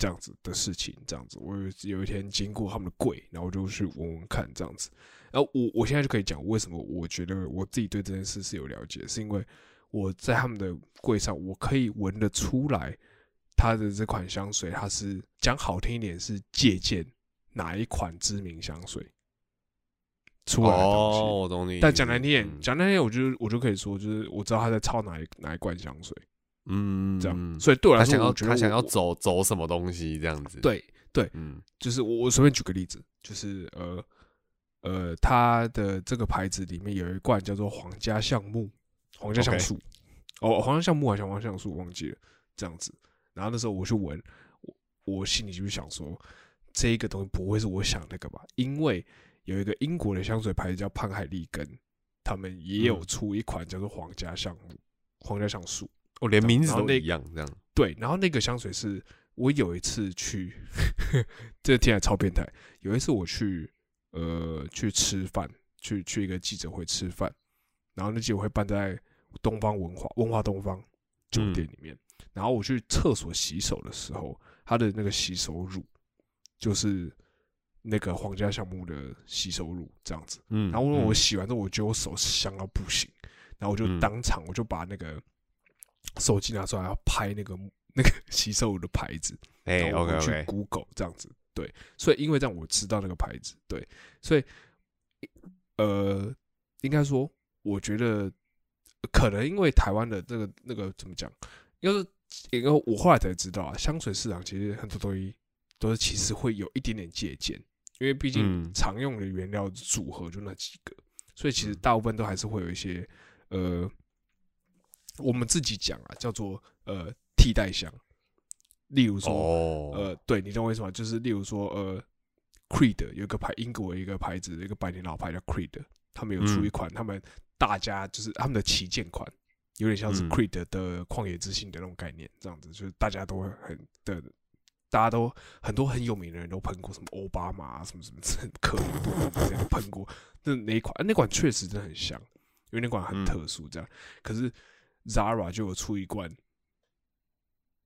这样子的事情，这样子。我有有一天经过他们的柜，然后我就去闻闻看这样子。然后我我现在就可以讲为什么我觉得我自己对这件事是有了解，是因为我在他们的柜上，我可以闻得出来，它的这款香水，它是讲好听一点是借鉴哪一款知名香水出来的东西。哦，我懂你。但讲难听点，嗯讲难听点，我就我就可以说，就是我知道他在抄哪一哪一罐香水，嗯，这样。嗯所以对我来说，他想要他想要走走什么东西这样子。，对，嗯就是我我随便举个例子，就是呃呃，它的这个牌子里面有一罐叫做皇家橡木，皇家橡树，哦，皇家橡木还是皇家橡树，忘记了，这样子。然后那时候我去闻，我我心里就是想说，这一个东西不会是我想那个吧？因为有一个英国的香水牌子叫潘海利根，他们也有嗯出一款叫做皇家橡木、皇家橡树。我连名字都一样这样。对，然后那个香水是我有一次去，这个听起来超变态。有一次我去呃去吃饭，去去一个记者会吃饭，然后那记者会办在东方文化文化东方酒店里面。然后我去厕所洗手的时候，他的那个洗手乳就是那个皇家橡木的洗手乳这样子。嗯，然后我嗯洗完之后，我觉得我手香到不行，然后我就嗯当场我就把那个手机拿出来要拍那个那个 洗手乳的牌子，哎然后我，OK 去 Google 这样子，对，所以因为这样我知道那个牌子，对，所以呃，应该说，我觉得可能因为台湾的这个那个怎么讲，要是因为我后来才知道啊，香水市场其实很多东西都是其实会有一点点借鉴，因为毕竟嗯。常用的原料组合就那几个，所以其实嗯。大部分都还是会有一些呃，我们自己讲啊，叫做呃替代香，例如说。哦，呃，对你懂我意思吗？就是例如说，呃，Creed 有一个牌，英国一个牌子，一个百年老牌叫 Creed，他们有出嗯一款，他们大家就是他们的旗舰款，有点像是嗯 Creed 的旷野之心的那种概念，这样子就是大家都会很的，大家都很多很有名的人都喷过，什么奥巴马啊，什么什么什么克林顿这些都喷过。那那一款，那款确实真的很香，因为那款很嗯特殊，这样。可是 Zara 就有出一罐，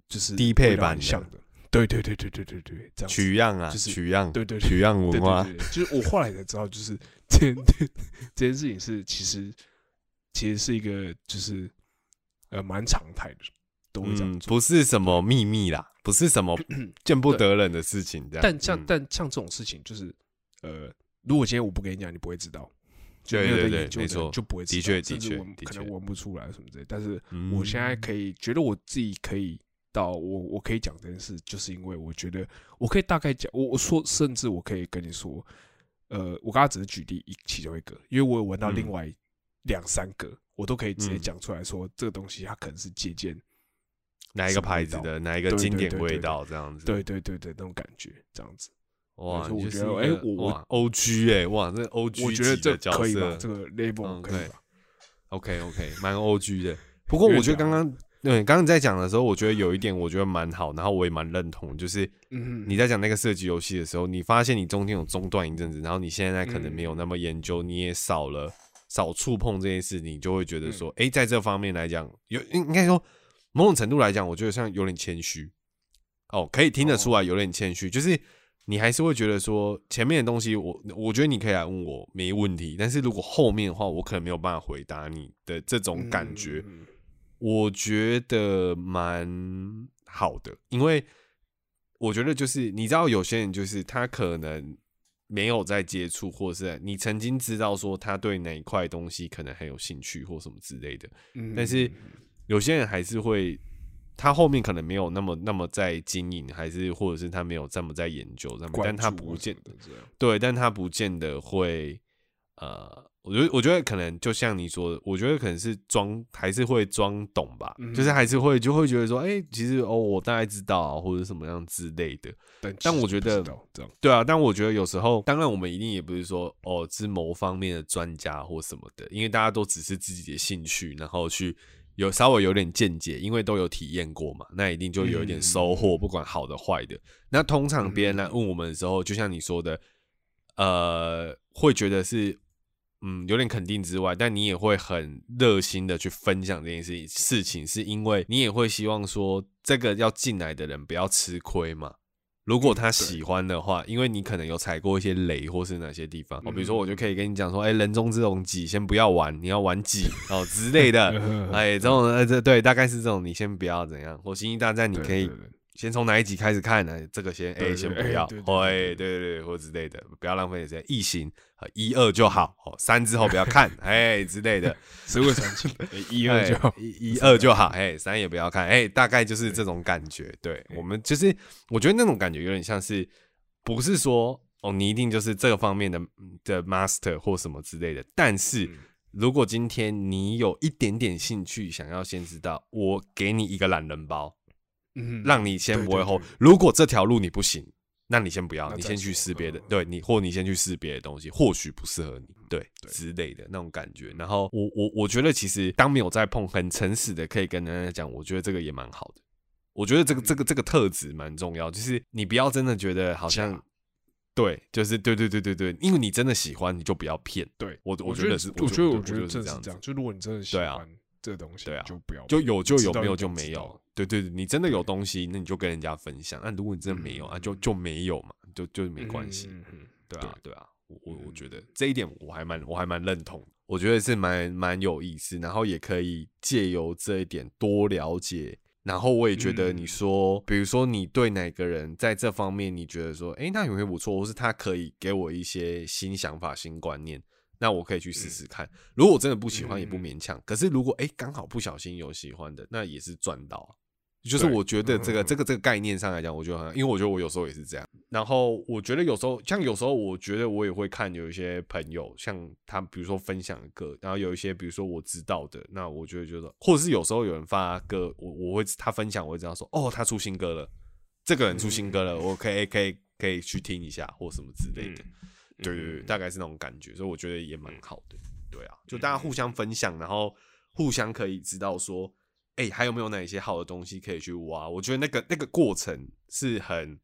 就是低配版像的，对对对对对对对，这样取样啊，就是取样，对对对。取样对文化。就是我后来才知道，就是这件 这件事情是其实其实是一个就是呃蛮常态的，都会这样。不是什么秘密啦，不是什么 见不得人的事情，这样。但像、嗯。但像这种事情，就是呃，如果今天我不跟你讲，你不会知道。就没有对对对在研究的没错就不会知道，的确甚至的确闻可能闻不出来什么之类。但是嗯我现在可以觉得我自己可以到我我可以讲这件事，就是因为我觉得我可以大概讲，我我说甚至我可以跟你说，呃，我刚刚只是举例一其中一个，因为我有闻到嗯另外两三个，我都可以直接嗯讲出来说，这个东西它可能是借鉴，哪一个牌子的，哪一个经典味道这样子。对对对对，那种感觉这样子。哇，我觉得哎我哇 O G 哎，哇，这 O G 我觉得这可以吧，色这个 label 嗯可以可以吧？，OK OK，蛮 O G 的。不过我觉得刚刚对刚刚在讲的时候，我觉得有一点我觉得蛮好，然后我也蛮认同，就是嗯，你在讲那个射击游戏的时候，你发现你中间有中断一阵子，然后你现在可能没有那么研究，你也少了少触碰这件事，你就会觉得说，哎、在这方面来讲，有应应该说某种程度来讲，我觉得像有点谦虚。哦，可以听得出来有点谦虚，就是你还是会觉得说前面的东西我，我觉得你可以来问我没问题，但是如果后面的话，我可能没有办法回答你的这种感觉。嗯我觉得蛮好的，因为我觉得就是你知道，有些人就是他可能没有在接触，或是你曾经知道说他对哪一块东西可能很有兴趣或什么之类的，嗯但是有些人还是会，他后面可能没有那么那么在经营，还是或者是他没有这么在研究上面，但他不见么的这样，对，但他不见得会，呃，我觉得，我觉得可能就像你说的，我觉得可能是装，还是会装懂吧，就是嗯还是会就会觉得说，哎、其实哦，我大概知道啊，或者什么样之类的，但。我觉得对啊，但我觉得有时候，当然我们一定也不是说哦是某方面的专家或什么的，因为大家都只是自己的兴趣，然后去有稍微有点见解，因为都有体验过嘛，那一定就有一点收获，不管好的坏的。那通常别人来问我们的时候，就像你说的，呃，会觉得是嗯有点肯定之外，但你也会很热心的去分享这件事情，事情是因为你也会希望说这个要进来的人不要吃亏嘛。如果他喜欢的话，因为你可能有踩过一些雷，或是哪些地方，哦，比如说我就可以跟你讲说，哎、人中之龙几，先不要玩，你要玩几。哦之类的，哎，这种呃这对，大概是这种，你先不要怎样，火星际大战你可以先从哪一集开始看呢？这个先哎、先不要，对对对对对对，或之类的，不要浪费时间。异形呃一二就好，哦三之后不要看，哎之类的，十五传奇一二就一 一二就好，哎，三也不要看，哎，大概就是这种感觉。对我们就是，我觉得那种感觉有点像是，不是说哦，你一定就是这个方面的的 master 或什么之类的。但是嗯如果今天你有一点点兴趣，想要先知道，我给你一个懒人包，嗯让你先不会后。如果这条路你不行，那你先不要，你先去说试别的嗯，对你或你先去试别的东西，或许不适合你，对对之类的那种感觉。然后我我我觉得其实当没有在碰，很诚实的可以跟大家讲，我觉得这个也蛮好的。我觉得这个这个这个特质蛮重要，就是你不要真的觉得好像对，就是对对对对对，因为你真的喜欢，你就不要骗。对，我我我觉得是，我觉得我我觉得是这样子正是这样，就如果你真的喜欢这个东西，对啊就不要就有就有，没有就没有。对对对，你真的有东西，那你就跟人家分享。那如果你真的没有啊，就就没有嘛，就就没关系。对啊，对啊，我我我嗯觉得这一点我还蛮我还蛮认同，我觉得是蛮蛮有意思，然后也可以借由这一点多了解。然后我也觉得你嗯说，比如说你对哪个人在这方面你觉得说，诶，那有没有不错，或是他可以给我一些新想法、新观念，那我可以去试试看。如果我真的不喜欢，也不嗯勉强。可是如果诶刚好不小心有喜欢的，那也是赚到啊。就是我觉得这个嗯这个这个概念上来讲，我觉得很好，因为我觉得我有时候也是这样。然后我觉得有时候像有时候我觉得我也会看有一些朋友，像他比如说分享歌，然后有一些比如说我知道的，那我就觉得就是，或者是有时候有人发歌，我我会他分享，我会知道说，哦，他出新歌了，这个人出新歌了，我可以可以可以去听一下或什么之类的。对对对，嗯大概是那种感觉，所以我觉得也蛮好的。对啊，就嗯大家互相分享，然后互相可以知道说，哎、还有没有哪一些好的东西可以去挖？我觉得那个那个过程是很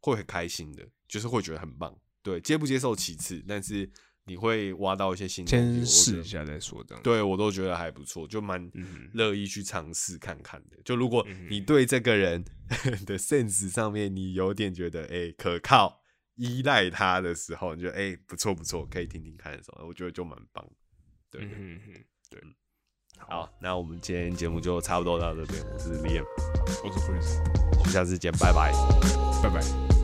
会很开心的，就是会觉得很棒。对，接不接受其次，但是你会挖到一些新东西先试一下再说，这样。，对我都觉得还不错，就蛮嗯乐意去尝试看看的。就如果嗯你对这个人 的 sense 上面你有点觉得哎、可靠，依赖他的时候，你觉得哎、不错不错，可以听听看的时候，我觉得就蛮棒。对，嗯对，好，那我们今天节目就差不多到这边，我是 Liam，我是 Chris，我们下次见，拜拜。拜拜。